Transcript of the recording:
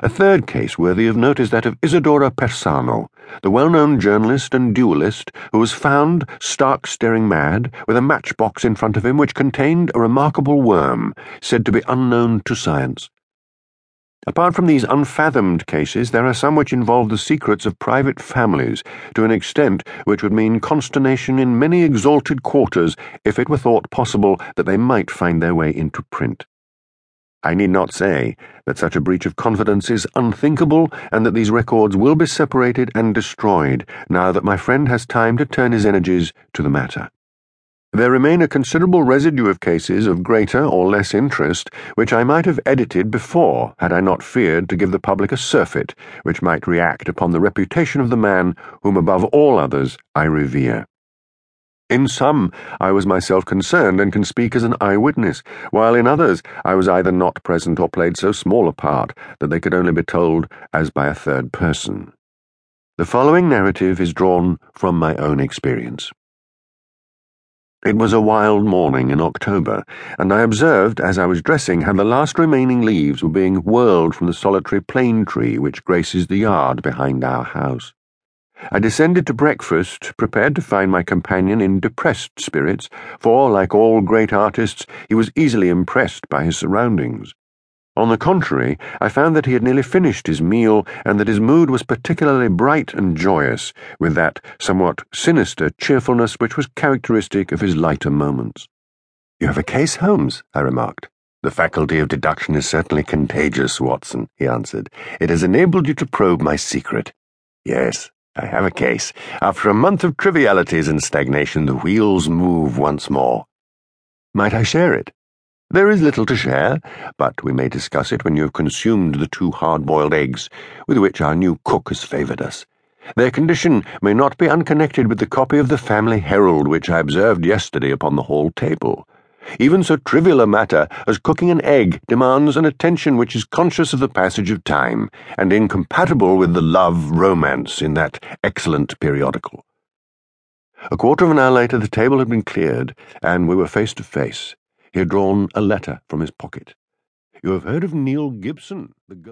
A third case worthy of note is that of Isadora Persano, the well known journalist and duelist who was found stark staring mad with a matchbox in front of him which contained a remarkable worm said to be unknown to science. Apart from these unfathomed cases, there are some which involve the secrets of private families to an extent which would mean consternation in many exalted quarters if it were thought possible that they might find their way into print. I need not say that such a breach of confidence is unthinkable and that these records will be separated and destroyed now that my friend has time to turn his energies to the matter. There remain a considerable residue of cases of greater or less interest which I might have edited before had I not feared to give the public a surfeit which might react upon the reputation of the man whom above all others I revere. In some, I was myself concerned and can speak as an eyewitness, while in others I was either not present or played so small a part that they could only be told as by a third person. The following narrative is drawn from my own experience. It was a wild morning in October, and I observed as I was dressing how the last remaining leaves were being whirled from the solitary plane tree which graces the yard behind our house. I descended to breakfast, prepared to find my companion in depressed spirits, for, like all great artists, he was easily impressed by his surroundings. On the contrary, I found that he had nearly finished his meal and that his mood was particularly bright and joyous, with that somewhat sinister cheerfulness which was characteristic of his lighter moments. You have a case, Holmes, I remarked. The faculty of deduction is certainly contagious, Watson, he answered. It has enabled you to probe my secret. Yes, I have a case. After a month of trivialities and stagnation, the wheels move once more. Might I share it? There is little to share, but we may discuss it when you have consumed the two hard boiled eggs with which our new cook has favoured us. Their condition may not be unconnected with the copy of the Family Herald which I observed yesterday upon the hall table. Even so trivial a matter as cooking an egg demands an attention which is conscious of the passage of time and incompatible with the love romance in that excellent periodical. A quarter of an hour later, the table had been cleared, and we were face to face. He had drawn a letter from his pocket. You have heard of Neil Gibson, the